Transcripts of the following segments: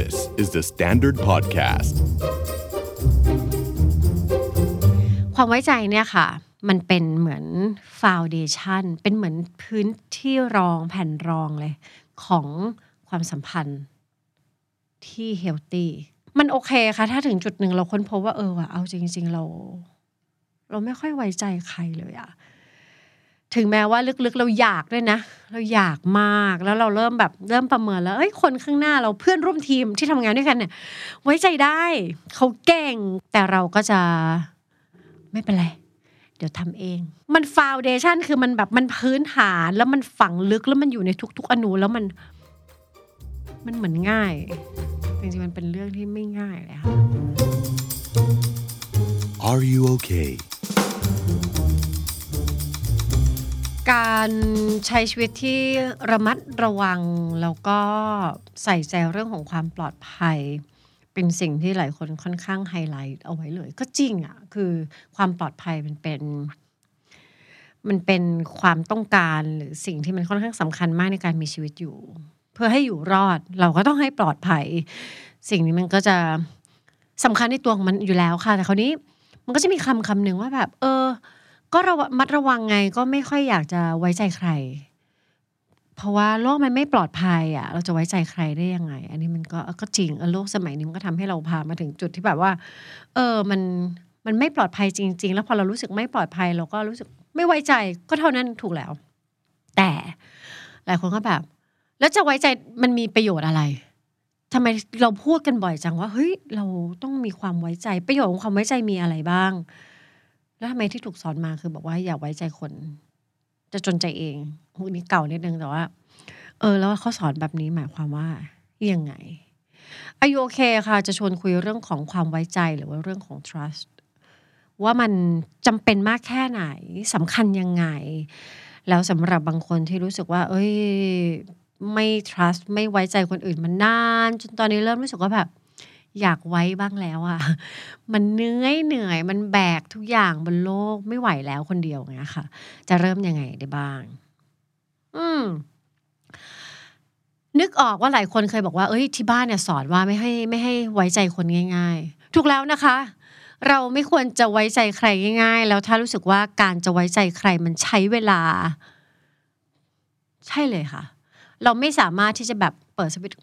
This is the Standard Podcast ความไว้ใจเนี่ยค่ะ มันเป็นเหมือนฟาวเดชันเป็นเหมือนพื้นที่รองแผ่นรองเลย ของความสัมพันธ์ที่เฮลตี้มันโอเคค่ะ ถ้าถึงจุดหนึ่งเราค้นพบว่าเออว่ะเอาจริง ๆ เรา เราไม่ค่อยไว้ใจใครเลยอะ ถึงแม้ว่าลึกๆเราอยากด้วยนะ เราอยากมากแล้วเราเริ่มแบบเริ่มประเมินแล้วเอ้ยคนข้างหน้าเราเพื่อนร่วมทีมที่ทำงานด้วยกันเนี่ย ไว้ใจได้เขาเก่ง แต่เราก็จะไม่เป็นไรเดี๋ยวทำเอง มันฟาวเดชันคือมันแบบมันพื้นฐานแล้วมันฝังลึกแล้วมันอยู่ในทุก ๆ อนูแล้วมัน มันเหมือนง่าย จริงๆมันเป็นเรื่องที่ไม่ง่ายเลยค่ะ Are you okay การใช้ชีวิตที่ระมัดระวัง แล้วก็ใส่ใจเรื่องของความปลอดภัย เป็นสิ่งที่หลายคนค่อนข้างไฮไลท์เอาไว้เลย ก็จริงอะ่ะ คือความปลอดภัยมันเป็น มันเป็นความต้องการหรือสิ่งที่มันค่อนข้างสำคัญมากในการมีชีวิตอยู่ เพื่อให้อยู่รอดเราก็ต้องให้ปลอดภัย สิ่งนี้มันก็จะสำคัญในตัวของมันอยู่แล้วค่ะ แต่คราวนี้มันก็จะมีคำคำหนึ่งว่าแบบ เออ ก็ระมัดระวังไงก็ไม่ค่อยอยากจะไว้ใจใคร เพราะว่าโลกมันไม่ปลอดภัยอะ เราจะไว้ใจใครได้ยังไง อันนี้มันก็ก็จริงโลกสมัยนี้มันก็ทำให้เราพามาถึงจุดที่แบบว่า เออมันมันไม่ปลอดภัยจริง ๆ แล้วพอเรารู้สึกไม่ปลอดภัย เราก็รู้สึกไม่ไว้ใจก็เท่านั้นถูกแล้ว แต่หลายคนก็แบบ แล้วจะไว้ใจมันมีประโยชน์อะไรทำไมเราพูดกันบ่อยจังว่าเฮ้ยเราต้องมีความไว้ใจประโยชน์ของความไว้ใจมีอะไรบ้าง แล้วทำไมที่ถูกสอนมาคือบอกว่าอย่าไว้ใจคน จะจนใจเองพวกนี้เก่านิดนึงแต่ว่า เออ แล้วเขาสอนแบบนี้หมายความว่ายังไงอายุโอเคค่ะ จะชวนคุยเรื่องของความไว้ใจหรือว่าเรื่องของ trust ว่ามันจำเป็นมากแค่ไหนสำคัญยังไง แล้วสำหรับบางคนที่รู้สึกว่า เอ้ย ไม่ trust ไม่ไว้ใจคนอื่นมันนาน จนตอนนี้เริ่มรู้สึกว่าแบบ อยากไว้บ้างแล้วอะมันเหนื่อยเหนื่อยมันแบกทุกอย่างบนโลกไม่ไหวแล้วคนเดียวเงี้ยค่ะ จะเริ่มยังไงได้บ้าง อืมนึกออกว่าหลายคนเคยบอกว่า เอ้ย ที่บ้านเนี่ยสอนว่าไม่ให้ไม่ให้ไว้ใจคนง่าย ๆ ถูกแล้วนะคะ เราไม่ควรจะไว้ใจใครง่าย ๆ แล้วถ้ารู้สึกว่าการจะไว้ใจใครมันใช้เวลา ใช่เลยค่ะ เราไม่สามารถที่จะแบบเปิดสวิตช์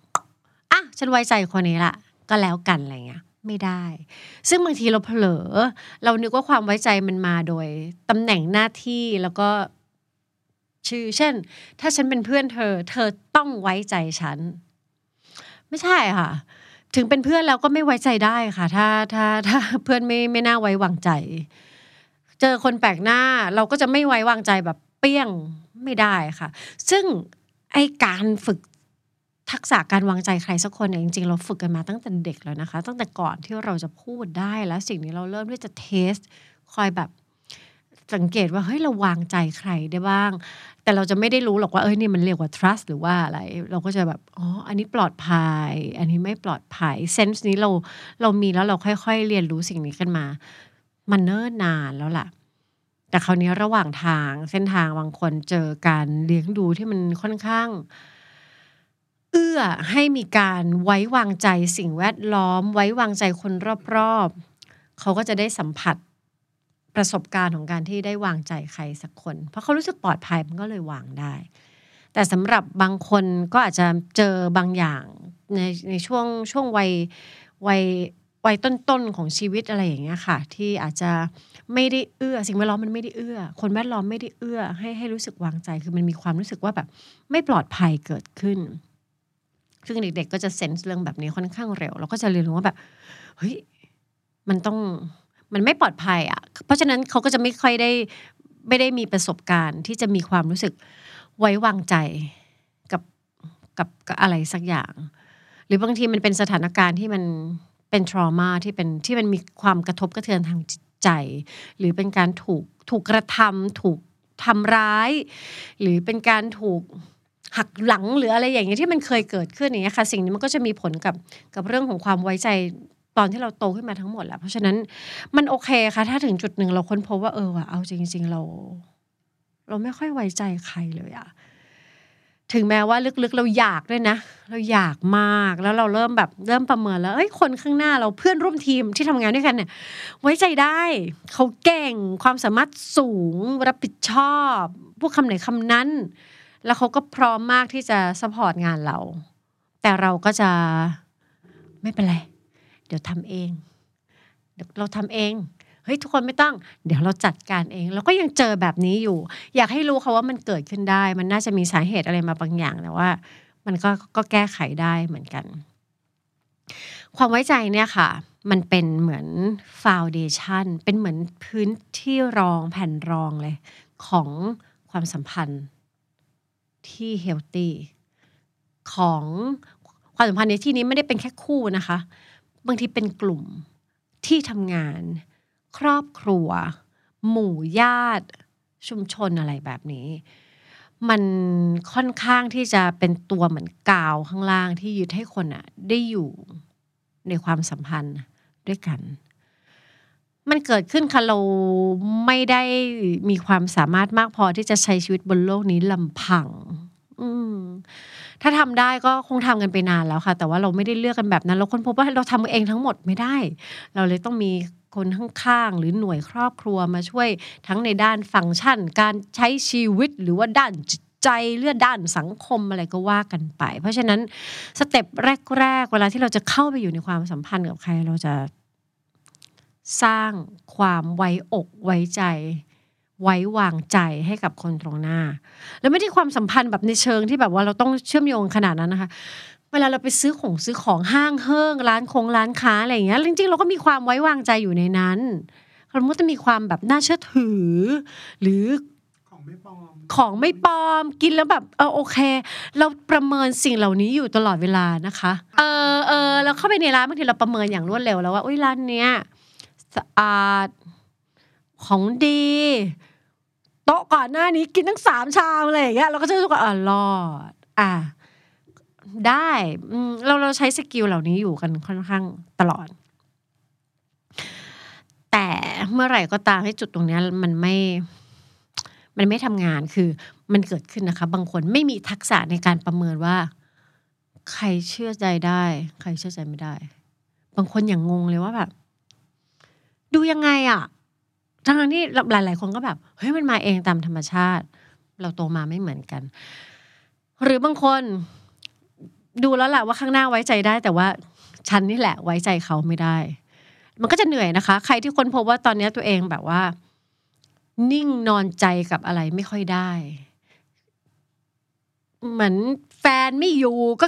อะฉันไว้ใจคนนี้ละ ก็แล้วกันอะไรเงี้ยไม่ได้ ซึ่งบางทีเราเผลอ เรานึกว่าความไว้ใจมันมาโดยตำแหน่งหน้าที่แล้วก็ชื่อ เช่น ถ้าฉันเป็นเพื่อนเธอ เธอต้องไว้ใจฉัน ไม่ใช่ค่ะ ถึงเป็นเพื่อนแล้วก็ไม่ไว้ใจได้ค่ะ ถ้าถ้าถ้าเพื่อนไม่ไม่น่าไว้วางใจ เจอคนแปลกหน้า เราก็จะไม่ไว้วางใจแบบเปี้ยงไม่ได้ค่ะ ซึ่งไอการฝึก ทักษะการวางใจใครสักคนเนี่ยจริงๆ เราฝึกกันมาตั้งแต่เด็กแล้วนะคะ ตั้งแต่ก่อนที่เราจะพูดได้แล้วสิ่งนี้เราเริ่มที่จะเทสคอยแบบสังเกตว่าเฮ้ยเราวางใจใครได้บ้าง แต่เราจะไม่ได้รู้หรอกว่าเอ้ยนี่มันเรียกว่า trust หรือว่าอะไร เราก็จะแบบอ๋ออันนี้ปลอดภัย อันนี้ไม่ปลอดภัยเซนส์นี้เราเรามีแล้วเราค่อยๆ เรียนรู้สิ่งนี้กันมา มันเนิ่นนานแล้วล่ะ แต่คราวนี้ระหว่างทางเส้นทางบางคนเจอการเลี้ยงดูที่มันค่อนข้าง เอื้อให้มีการไว้วางใจสิ่งแวดล้อม ไว้วางใจคนรอบๆ เขาก็จะได้สัมผัสประสบการณ์ของการที่ได้วางใจใครสักคน เพราะเขารู้สึกปลอดภัยมันก็เลยวางได้ แต่สำหรับบางคนก็อาจจะเจอบางอย่างในในช่วงช่วงวัยวัยวัยต้นๆของชีวิตอะไรอย่างเงี้ยค่ะ ที่อาจจะไม่ได้เอื้อ สิ่งแวดล้อมมันไม่ได้เอื้อ คนแวดล้อมไม่ได้เอื้อ ให้ให้รู้สึกวางใจคือมันมีความรู้สึกว่าแบบไม่ปลอดภัยเกิดขึ้น ซึ่งเด็กๆก็จะเซนส์เรื่องแบบนี้ค่อนข้างเร็ว เราก็จะเรียนรู้ว่าแบบเฮ้ยมันต้องมันไม่ปลอดภัยอะ เพราะฉะนั้นเขาก็จะไม่ค่อยได้ไม่ได้มีประสบการณ์ที่จะมีความรู้สึกไว้วางใจกับกับกับอะไรสักอย่าง หรือบางทีมันเป็นสถานการณ์ที่มันเป็นทรมาที่เป็นที่มันมีความกระทบกระเทือนทางจิตใจ หรือเป็นการถูกถูกกระทำถูกทำร้าย หรือเป็นการถูก หักหลังหรืออะไรอย่างเงี้ยที่มันเคยเกิดขึ้นอย่างเงี้ยค่ะ สิ่งนี้มันก็จะมีผลกับกับเรื่องของความไว้ใจตอนที่เราโตขึ้นมาทั้งหมดแหละเพราะฉะนั้นมันโอเคค่ะ ถ้าถึงจุดหนึ่งเราค้นพบว่าเออว่ะเอาจริง ๆ เรา เราไม่ค่อยไว้ใจใครเลยอะถึงแม้ว่าลึกๆ เราอยากด้วยนะ เราอยากมากแล้วเราเริ่มแบบเริ่มประเมินแล้วเอ้ยคนข้างหน้าเราเพื่อนร่วมทีมที่ทำงานด้วยกันเนี่ย ไว้ใจได้ เขาเก่งความสามารถสูงรับผิดชอบ พวกคำไหนคำนั้น แล้วเขาก็พร้อมมากที่จะสปอร์ตงานเรา แต่เราก็จะไม่เป็นไร เดี๋ยวทำเอง เดี๋ยวเราทำเองเฮ้ยทุกคนไม่ต้อง เดี๋ยวเราจัดการเองเราก็ยังเจอแบบนี้อยู่ อยากให้รู้ค่ะว่ามันเกิดขึ้นได้ มันน่าจะมีสาเหตุอะไรมาบางอย่างแต่ว่า มันก็ก็แก้ไขได้เหมือนกัน ความไว้ใจเนี่ยค่ะ มันเป็นเหมือนฟาวเดชันเป็นเหมือนพื้นที่รองแผ่นรองเลย ของความสัมพันธ์ ที่เฮลตี้ของความสัมพันธ์ในที่นี้ไม่ได้เป็นแค่คู่นะคะ บางทีเป็นกลุ่มที่ทำงาน ครอบครัว หมู่ญาติ ชุมชนอะไรแบบนี้ มันค่อนข้างที่จะเป็นตัวเหมือนกาวข้างล่างที่ยึดให้คนอะได้อยู่ในความสัมพันธ์ด้วยกัน มันเกิดขึ้นค่ะเราไม่ได้มีความสามารถมากพอที่จะใช้ชีวิตบนโลกนี้ลำพัง อืมถ้าทำได้ก็คงทำกันไปนานแล้วค่ะ แต่ว่าเราไม่ได้เลือกกันแบบนั้น เราค้นพบว่าเราทำเองทั้งหมดไม่ได้ เราเลยต้องมีคนข้างๆหรือหน่วยครอบครัวมาช่วยทั้งในด้านฟังก์ชัน การใช้ชีวิตหรือว่าด้านจิตใจเรื่องด้านสังคมอะไรก็ว่ากันไป เพราะฉะนั้นสเต็ปแรกๆเวลาที่เราจะเข้าไปอยู่ในความสัมพันธ์กับใครเราจะ สร้างความไว้อกไว้ใจ ไว้วางใจให้กับคนตรงหน้า แล้วไม่ได้ความสัมพันธ์แบบในเชิงที่แบบว่าเราต้องเชื่อมโยงขนาดนั้นนะคะ เวลาเราไปซื้อของซื้อของห้างเฮิ่งร้านคงร้านค้าอะไรอย่างเงี้ยจริงๆเราก็มีความไว้วางใจอยู่ในนั้นเราก็จะมีความแบบน่าเชื่อถือ หรือของไม่ปลอมของไม่ปลอมกินแล้วแบบเออโอเค เราประเมินสิ่งเหล่านี้อยู่ตลอดเวลานะคะ เออเออเราเข้าไปในร้านบางทีเราประเมินอย่างรวดเร็วแล้วว่าอุ้ยร้านเนี้ย สะอาด ของดี โต๊ะก่อนหน้านี้กินทั้งสามชามอะไรอย่างเงี้ยเราก็จะรู้สึกว่าอ่ารอด อะได้เราเราใช้สกิลเหล่านี้อยู่กันค่อนข้างตลอด แต่เมื่อไหร่ก็ตามให้จุดตรงนี้มันไม่ มันไม่ทำงานคือมันเกิดขึ้นนะคะ บางคนไม่มีทักษะในการประเมินว่า ใครเชื่อใจได้ ใครเชื่อใจไม่ได้ บางคนอย่างงงเลยว่าแบบ ดูยังไงอะทั้งๆที่หลาย ๆ คนก็แบบเฮ้ยมันมาเองตามธรรมชาติ เราโตมาไม่เหมือนกัน หรือบางคนดูแล้วแหละว่าข้างหน้าไว้ใจได้ แต่ว่าฉันนี่แหละไว้ใจเขาไม่ได้ มันก็จะเหนื่อยนะคะ ใครที่คนพบว่าตอนนี้ตัวเองแบบว่า นิ่งนอนใจกับอะไรไม่ค่อยได้ เหมือนแฟนไม่อยู่ก็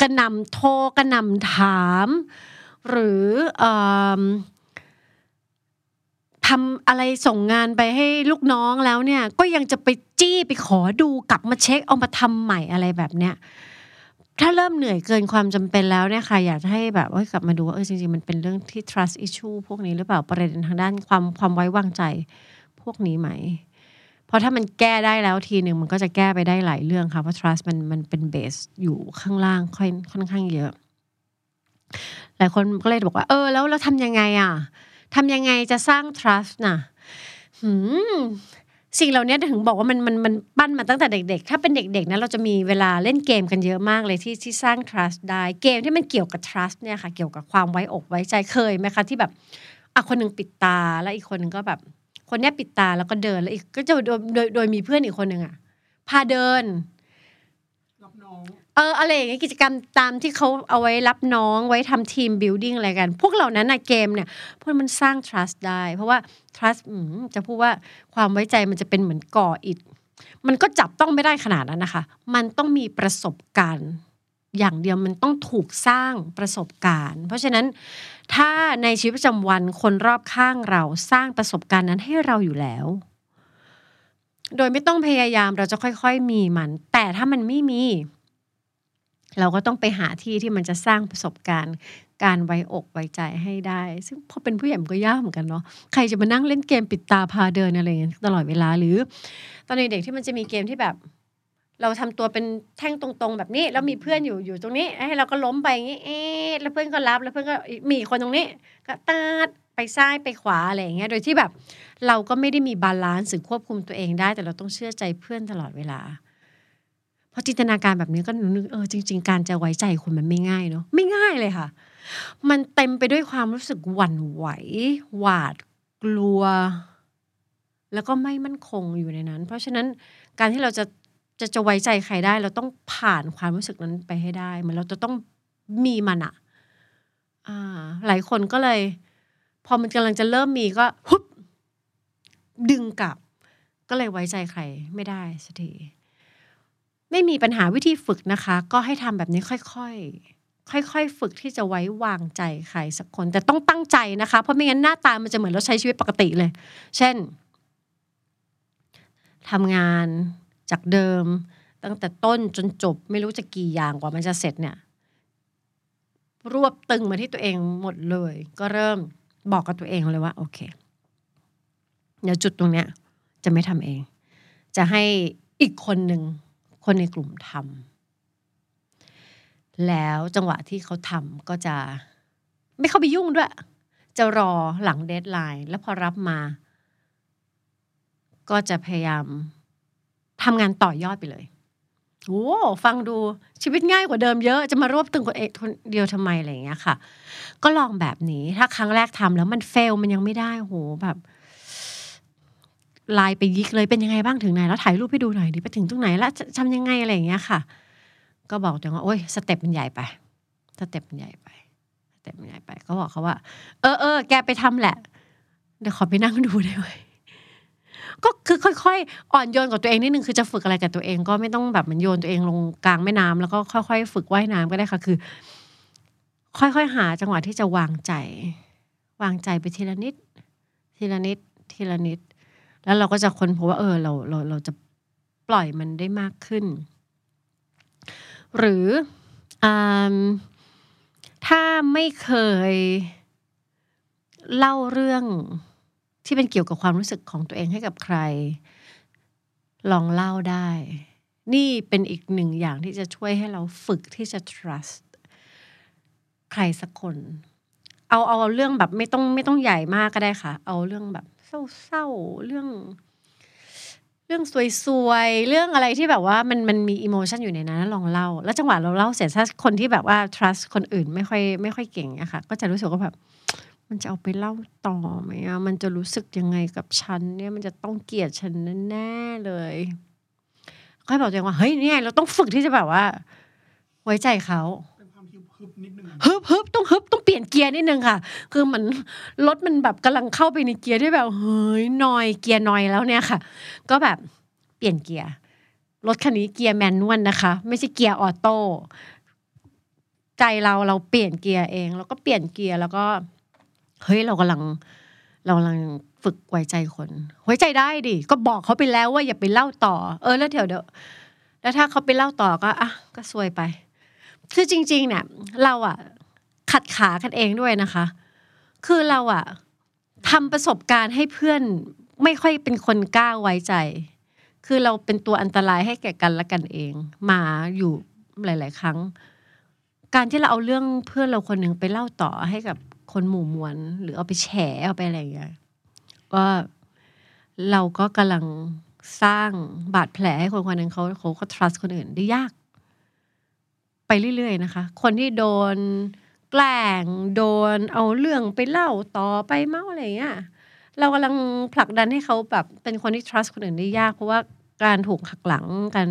กระนำโทรกระนำถาม หรือเอิ่ม ทำอะไรส่งงานไปให้ลูกน้องแล้วเนี่ย ก็ยังจะไปจี้ไปขอดูกลับมาเช็คเอามาทำใหม่อะไรแบบเนี้ยถ้าเริ่มเหนื่อยเกินความจำเป็นแล้วเนี่ยค่ะอยากจะให้แบบกลับมาดูว่าเออจริงๆ มันเป็นเรื่องที่ trust issue พวกนี้หรือเปล่าประเด็นทางด้านความความไว้วางใจพวกนี้ไหม เพราะถ้ามันแก้ได้แล้วทีหนึ่งมันก็จะแก้ไปได้หลายเรื่องค่ะเพราะ trust มันมันเป็นเบสอยู่ข้างล่างค่อยค่อนข้างเยอะ หลายคนก็เลยบอกว่า เออ แล้วเราทำยังไงอะ ทำยังไงจะสร้าง trust น่ะหืมสิ่งเหล่านี้ถึงบอกว่ามันมันมันปั้นมาตั้งแต่เด็ก ๆ ถ้าเป็นเด็กๆนะเราจะมีเวลาเล่นเกมกันเยอะมากเลยที่ที่สร้าง trust ได้เกมที่มันเกี่ยวกับ trust เนี่ยค่ะ เกี่ยวกับความไว้อกไว้ใจเคยไหมคะที่แบบอะคนหนึ่งปิดตาแล้วอีกคนหนึ่งก็แบบ คนนี้ปิดตาแล้วก็เดินแล้วอีกก็จะโดยโดยโดยมีเพื่อนอีกคนหนึ่งอะพาเดินรับน้อง เอออะไรอย่างเงี้ยกิจกรรมตามที่เขาเอาไว้รับน้องไว้ทำทีม building อะไรกัน พวกเหล่านั้นนะเกมเนี่ยพวกมันสร้าง trust ได้ เพราะว่า trust จะพูดว่าความไว้ใจมันจะเป็นเหมือนก่ออิฐมันก็จับต้องไม่ได้ขนาดนั้นนะคะ มันต้องมีประสบการณ์ อย่างเดียวมันต้องถูกสร้างประสบการณ์ เพราะฉะนั้นถ้าในชีวิตประจำวันคนรอบข้างเราสร้างประสบการณ์นั้นให้เราอยู่แล้ว โดยไม่ต้องพยายามเราจะค่อย ๆ มีมัน แต่ถ้ามันไม่มี เราก็ต้องไปหาที่ที่มันจะสร้างประสบการณ์การไว้อกไว้ใจให้ได้ ซึ่งพอเป็นผู้ใหญ่มันก็ยากเหมือนกันเนาะใครจะมานั่งเล่นเกมปิดตาพาเดินอะไรอย่างเงี้ยตลอดเวลาหรือ ตอนเด็กๆที่มันจะมีเกมที่แบบ เราทำตัวเป็นแท่งตรงๆ แบบนี้แล้วมีเพื่อนอยู่อยู่ตรงนี้ให้เราก็ล้มไปอย่างนี้เอ๊ะแล้วเพื่อนก็รับแล้วเพื่อนก็มีคนตรงนี้ ก็ตาดไปซ้ายไปขวาอะไรอย่างเงี้ยโดยที่แบบ เราก็ไม่ได้มี balance หรือควบคุมตัวเองได้ แต่เราต้องเชื่อใจเพื่อนตลอดเวลา พอจินตนาการแบบนี้ก็นึกเออจริง ๆ การจะไว้ใจคนมันไม่ง่ายเนาะไม่ง่ายเลยค่ะ มันเต็มไปด้วยความรู้สึกหวั่นไหว หวาดกลัว แล้วก็ไม่มั่นคงอยู่ในนั้น เพราะฉะนั้นการที่เราจะจะจะไว้ใจใครได้ เราต้องผ่านความรู้สึกนั้นไปให้ได้เหมือนเราจะต้องมีมันอะอ่า หลายคนก็เลย พอมันกำลังจะเริ่มมีก็ฮุบดึงกลับ ก็เลยไว้ใจใครไม่ได้สักที ไม่มีปัญหาวิธีฝึกนะคะ ก็ให้ทำแบบนี้ค่อยๆ ค่อยๆ ฝึกที่จะไว้วางใจใครสักคน แต่ต้องตั้งใจนะคะ เพราะไม่งั้นหน้าตามันจะเหมือนเราใช้ชีวิตปกติเลย เช่นทำงานจากเดิม ตั้งแต่ต้นจนจบ ไม่รู้จะกี่อย่างกว่ามันจะเสร็จเนี่ย รวบตึงมาที่ตัวเองหมดเลย ก็เริ่มบอกกับตัวเองเลยว่า โอเค เดี๋ยวจุดตรงเนี้ย จะไม่ทำเอง จะให้อีกคนหนึ่ง คนในกลุ่มทำแล้วจังหวะที่เขาทำก็จะไม่เข้าไปยุ่งด้วย จะรอหลัง deadline แล้วพอรับมา ก็จะพยายามทำงานต่อยอดไปเลยโอ้ฟังดูชีวิตง่ายกว่าเดิมเยอะจะมารวบตึงคนเอกคนเดียวทำไมอะไรอย่างเงี้ยค่ะ ก็ลองแบบนี้ถ้าครั้งแรกทำแล้วมัน fail มันยังไม่ได้โหแบบ ไลน์ไปยิกเลยเป็นยังไงบ้างถึงไหนแล้วถ่ายรูปให้ดูหน่อยดิไปถึงตรงไหนแล้วทำยังไงอะไรอย่างเงี้ยค่ะ ก็บอกตังว่าโอ้ยสเต็ปมันใหญ่ไปสเต็ปมันใหญ่ไปสเต็ปมันใหญ่ไป ก็บอกเขาว่า เออเออแกไปทำแหละ เดี๋ยวขอไปนั่งดูได้ไหมก็คือค่อยๆ อ่อนโยนกับตัวเองนิดนึงคือจะฝึกอะไรกับตัวเอง ก็ไม่ต้องแบบเหมันโยนตัวเองลงกลางแม่น้ำแล้วก็ค่อยๆ ฝึกว่ายน้ำก็ได้ค่ะคือ ค่อยๆหาจังหวะที่จะวางใจ วางใจไปทีละนิด ทีละนิดทีละนิด แล้วเราก็จะค้นพบว่าเออเราเราเราจะปล่อยมันได้มากขึ้น หรืออถ้าไม่เคยเล่าเรื่องที่เป็นเกี่ยวกับความรู้สึกของตัวเองให้กับใคร ลองเล่าได้ นี่เป็นอีกหนึ่งอย่างที่จะช่วยให้เราฝึกที่จะ trust ใครสักคน เอาเอาเรื่องแบบไม่ต้องไม่ต้องใหญ่มากก็ได้ค่ะ เอาเรื่องแบบ เศร้าๆเรื่อง เรื่องสวยๆเรื่องอะไรที่แบบว่ามันมันมีอิโมชันอยู่ในนั้นลองเล่า แล้วจังหวะเราเล่าเสร็จถ้าคนที่แบบว่า trust คนอื่นไม่ค่อยไม่ค่อยเก่งอะค่ะก็จะรู้สึกว่าแบบมันจะเอาไปเล่าต่อไหมอะมันจะรู้สึกยังไงกับฉันเนี่ยมันจะต้องเกลียดฉันแน่ๆเลยค่อยบอกตัวเองว่าเฮ้ยเนี่ยเราต้องฝึกที่จะแบบว่า ไว้ใจเขาเป็นความฮึบฮึบนิดนึงฮึบฮึบต้องฮึบ กียร์นิดนึงค่ะ คือเหมือนรถมันแบบกำลังเข้าไปในเกียร์ที่แบบเฮ้ยนอยเกียร์นอยแล้วเนี่ยค่ะ ก็แบบเปลี่ยนเกียร์รถคันนี้เกียร์แมนนวลนะคะ ไม่ใช่เกียร์ออโต้ใจเราเราเปลี่ยนเกียร์เอง แล้วก็เปลี่ยนเกียร์แล้วก็เฮ้ยเรากำลัง เรากำลังฝึกไว้ใจคนไว้ใจได้ดิก็บอกเขาไปแล้วว่าอย่าไปเล่าต่อ เออแล้วเดี๋ยวเดี๋ยวแล้วถ้าเขาไปเล่าต่อก็อะก็ซวยไปคือจริง ๆ เนี่ย เราอะ ขัดขากันเองด้วยนะคะ คือเราอะทำประสบการณ์ให้เพื่อนไม่ค่อยเป็นคนกล้าไว้ใจ คือเราเป็นตัวอันตรายให้แก่กันและกันเอง มาอยู่หลาย ๆ ครั้ง การที่เราเอาเรื่องเพื่อนเราคนหนึ่งไปเล่าต่อให้กับคนหมู่มวลหรือเอาไปแฉเอาไปอะไรอย่างเงี้ยก็เราก็กำลังสร้างบาดแผลให้คนคนหนึ่งเขาเขาก็ trust คนอื่นได้ยาก ไปเรื่อย ๆ นะคะ คนที่โดน แกล้งโดนเอาเรื่องไปเล่าต่อไปเมาอะไรอย่างเงี้ยเรากำลังผลักดันให้เขาแบบเป็นคนที่ trust คนอื่นได้ยาก เพราะว่าการถูกหักหลังกัน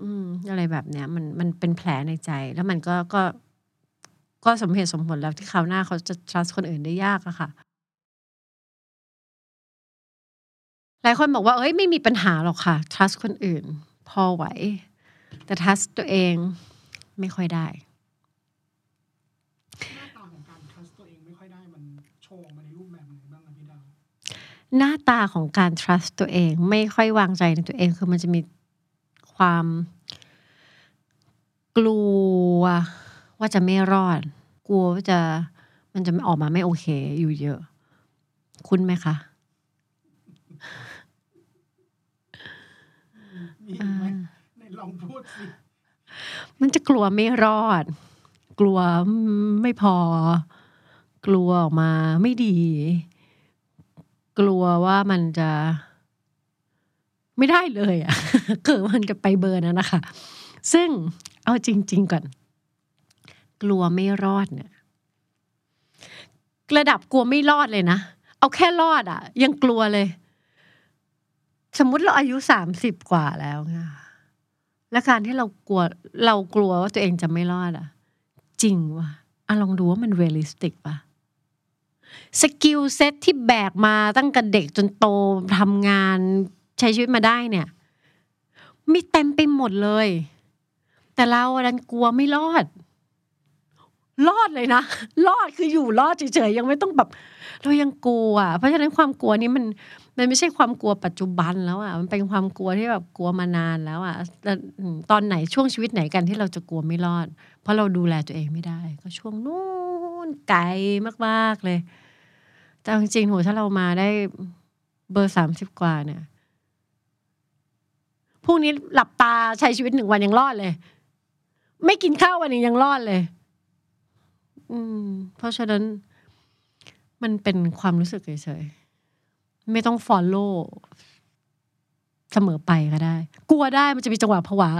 อืมอะไรแบบเนี้ย มันมันเป็นแผลในใจ แล้วมันก็ก็ก็สมเหตุสมผลแล้วที่คราวหน้าเขาจะ trust คนอื่นได้ยากอะค่ะ หลายคนบอกว่า เอ้ยไม่มีปัญหาหรอกค่ะ trust คนอื่น พอไหว แต่ trust ตัวเองไม่ค่อยได้ หน้าตาของการ trust ตัวเองไม่ค่อยได้มันโชว์ออกมาในรูปแบบไหนบ้างอะพี่ดาว หน้าตาของการ trust ตัวเอง ไม่ค่อยวางใจในตัวเอง คือมันจะมีความกลัวว่าจะไม่รอด กลัวว่าจะมันจะออกมาไม่โอเคอยู่เยอะ คุณไหมคะมีไหมในลองพูดสิมันจะกลัวไม่รอด กลัวไม่พอ กลัวออกมาไม่ดี กลัวว่ามันจะ ไม่ได้เลยอะคือมันจะไปเบอร์นั้นนะคะ ซึ่งเอาจริง ๆก่อน กลัวไม่รอดเนี่ยระดับกลัวไม่รอดเลยนะเอาแค่รอดอะ ยังกลัวเลย สมมุติเราอายุสามสิบกว่าแล้วไงและการที่เรากลัวเรากลัวว่าตัวเองจะไม่รอดอะ จริงว่ะอะลองดูว่ามัน realistic ป่ะ skill set ที่แบกมาตั้งแต่เด็กจนโตทำงานใช้ชีวิตมาได้เนี่ยมีเต็มไปหมดเลย แต่เราดันกลัวไม่รอด รอดเลยนะ รอดคืออยู่รอดเฉยๆยังไม่ต้องแบบ เรายังกลัว เพราะฉะนั้นความกลัวนี้มันมันไม่ใช่ความกลัวปัจจุบันแล้วอะมันเป็นความกลัวที่แบบกลัวมานานแล้วอะแต่อืมตอนไหนช่วงชีวิตไหนกันที่เราจะกลัวไม่รอด เพราะเราดูแลตัวเองไม่ได้ ก็ช่วงนู้น ไกลมากๆเลย แต่จริงๆโหถ้าเรามาได้เบอร์สามสิบกว่าเนี่ยพรุ่งนี้หลับตาใช้ชีวิตหนึ่งวันยังรอดเลย ไม่กินข้าววันนี้ยังรอดเลย อืม เพราะฉะนั้น มันเป็นความรู้สึกเฉยๆไม่ต้อง follow เสมอไปก็ได้ กลัวได้มันจะมีจังหวะผวา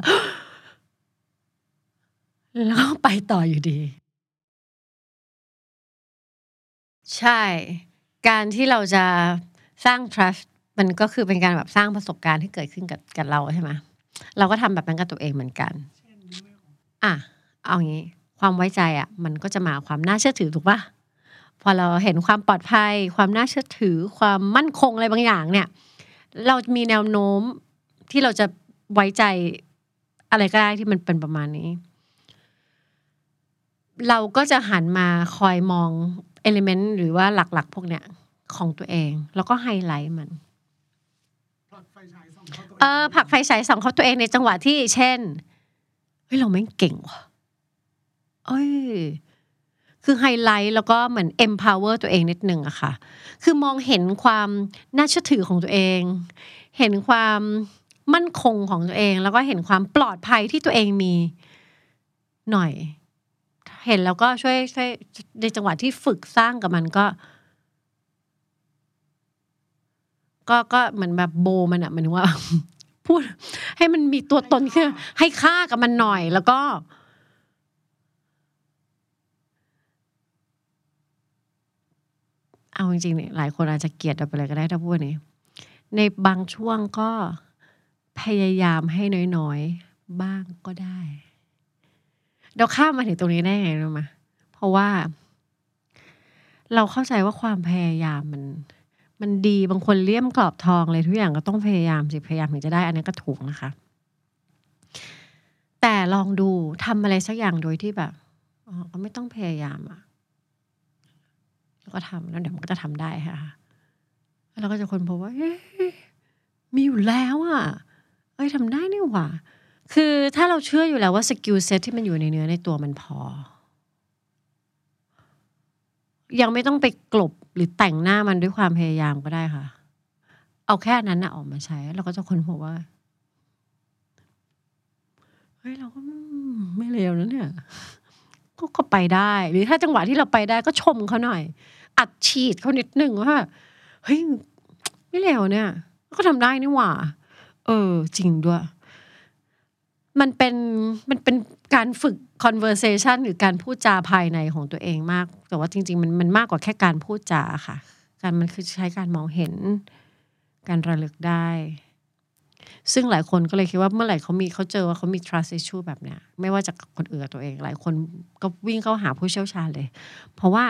แล้วก็ไปต่ออยู่ดี ใช่ การที่เราจะสร้าง trust มันก็คือเป็นการแบบสร้างประสบการณ์ที่เกิดขึ้นกับกับเราใช่ไหมเราก็ทำแบบนั้นกับตัวเองเหมือนกัน อะ เอางี้ ความไว้ใจอะ มันก็จะมาความน่าเชื่อถือถูกปะพอเราเห็นความปลอดภัย ความน่าเชื่อถือ ความมั่นคงอะไรบางอย่าง เนี่ย เรามีแนวโน้มที่เราจะไว้ใจอะไรก็ได้ที่มันเป็นประมาณนี้ เราก็จะหันมาคอยมอง element หรือว่าหลักๆ พวกเนี้ยของตัวเอง แล้วก็ไฮไลท์มันพลิกไฟฉายส่องเข้าตัวเออพลิกไฟฉายส่องเข้าตัวเองในจังหวะที่เช่นเฮ้ยเราแม่งเก่งว่ะเอ้ยคือไฮไลท์แล้วก็เหมือน empower ตัวเองนิดหนึ่งอะค่ะ คือมองเห็นความน่าเชื่อถือของตัวเอง เห็นความมั่นคงของตัวเอง แล้วก็เห็นความปลอดภัยที่ตัวเองมีหน่อย เห็นแล้วก็ช่วยช่วยในจังหวะที่ฝึกสร้างกับมันก็ ก็ก็เหมือนแบบโบมันอะเหมือนว่า พูด ให้มันมีตัวตนขึ้นให้ค่ากับมันหน่อย แล้วก็ เอาจริงๆเนี่ยหลายคนอาจจะเกลียดเราไปเลยก็ได้ถ้าพูดนี้ในบางช่วงก็พยายามให้น้อยๆ บ้างก็ได้ เราข้ามมาถึงตรงนี้ได้ไงรู้ไหมเพราะว่า เราเข้าใจว่าความพยายามมัน มันดีบางคนเลี่ยมกรอบทองเลยทุกอย่างก็ต้องพยายามสิพยายามถึงจะได้ อันนี้ก็ถูกนะคะ แต่ลองดูทำอะไรสักอย่างโดยที่แบบอ๋อก็ไม่ต้องพยายามอะแล้วก็ทำแล้วเดี๋ยวมันก็จะทำได้ค่ะแล้วเราก็จะค้นพบว่าเอ๊ะมีอยู่แล้วอะเอ้ยทำได้นี่หว่า คือถ้าเราเชื่ออยู่แล้วว่า skill set ที่มันอยู่ในเนื้อในตัวมันพอ ยังไม่ต้องไปกลบหรือแต่งหน้ามันด้วยความพยายามก็ได้ค่ะ เอาแค่นั้นนะออกมาใช้ เราก็จะค้นพบว่าเฮ้ยเราก็ไม่เลวนะเนี่ยก็ก็ไปได้ หรือถ้าจังหวะที่เราไปได้ก็ชมเขาหน่อย อัดฉีดเขานิดหนึ่งว่าเฮ้ยไม่เลวเนี่ย ก็ทำได้นี่หว่า เออ จริงด้วย มันเป็นมันเป็นการฝึก conversation หรือการพูดจาภายในของตัวเองมาก แต่ว่าจริง ๆ มันมันมากกว่าแค่การพูดจาค่ะ การมันคือใช้การมองเห็น การระลึกได้ ซึ่งหลายคนก็เลยคิดว่าเมื่อไหร่เขามีเขาเจอว่าเขามี trust issue แบบเนี้ย ไม่ว่าจากคนอื่นกับตัวเอง หลายคนก็วิ่งเข้าหาผู้เชี่ยวชาญเลย เพราะว่า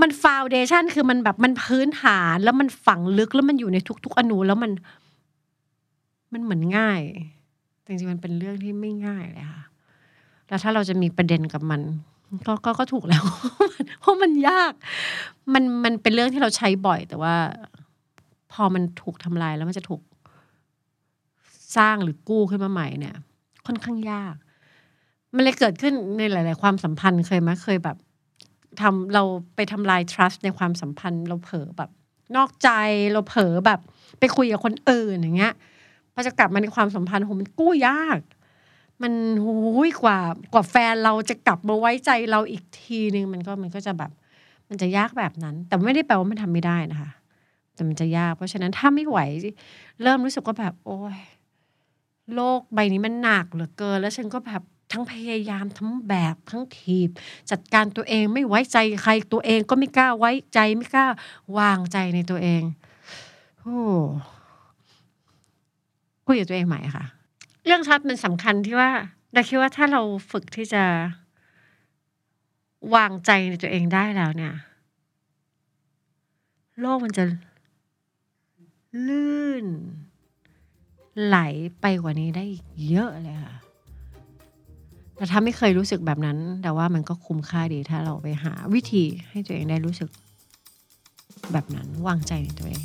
มันฟาวเดชันคือมันแบบมันพื้นฐานแล้วมันฝังลึกแล้วมันอยู่ในทุก ๆ อนูแล้วมัน มันเหมือนง่ายแต่จริงๆมันเป็นเรื่องที่ไม่ง่ายเลยค่ะ แล้วถ้าเราจะมีประเด็นกับมัน ก็ก็ก็ถูกแล้ว เพราะมันยาก มันมันเป็นเรื่องที่เราใช้บ่อย แต่ว่า พอมันถูกทำลายแล้วมันจะถูกสร้างหรือกู้ขึ้นมาใหม่เนี่ย ค่อนข้างยาก มันเลยเกิดขึ้นในหลาย ๆ ความสัมพันธ์เคยไหมเคยแบบทำเราไปทำลาย trust ในความสัมพันธ์ เราเผลอแบบ นอกใจเราเผลอแบบ ไปคุยกับคนอื่นอย่างเงี้ย อจะกลับมาในความสัมพันธ์โหมันกู้ยาก มันหูยกว่ากว่าแฟนเราจะกลับมาไว้ใจเราอีกทีนึงมันก็มันก็จะแบบ มันจะยากแบบนั้น แต่ไม่ได้แปลว่ามันทำไม่ได้นะคะ แต่มันจะยาก เพราะฉะนั้นถ้าไม่ไหว เริ่มรู้สึกว่าแบบ โอ้ยโลกใบนี้มันหนักเหลือเกิน แล้วฉันก็แบบทั้งพยายามทั้งแบกทั้งถีบ จัดการตัวเองไม่ไว้ใจใครตัวเองก็ไม่กล้าไว้ใจไม่กล้าวางใจในตัวเองโอ้ คุยกับตัวเองใหม่ค่ะ เรื่องชัดมันสำคัญที่ว่าเราคิดว่าถ้าเราฝึกที่จะ วางใจในตัวเองได้แล้วเนี่ย โลกมันจะ ลื่น ไหลไปกว่านี้ได้อีกเยอะเลยค่ะแต่ถ้าไม่เคยรู้สึกแบบนั้น แต่ว่ามันก็คุ้มค่าดีถ้าเราไปหาวิธีให้ตัวเองได้รู้สึกแบบนั้นวางใจในตัวเอง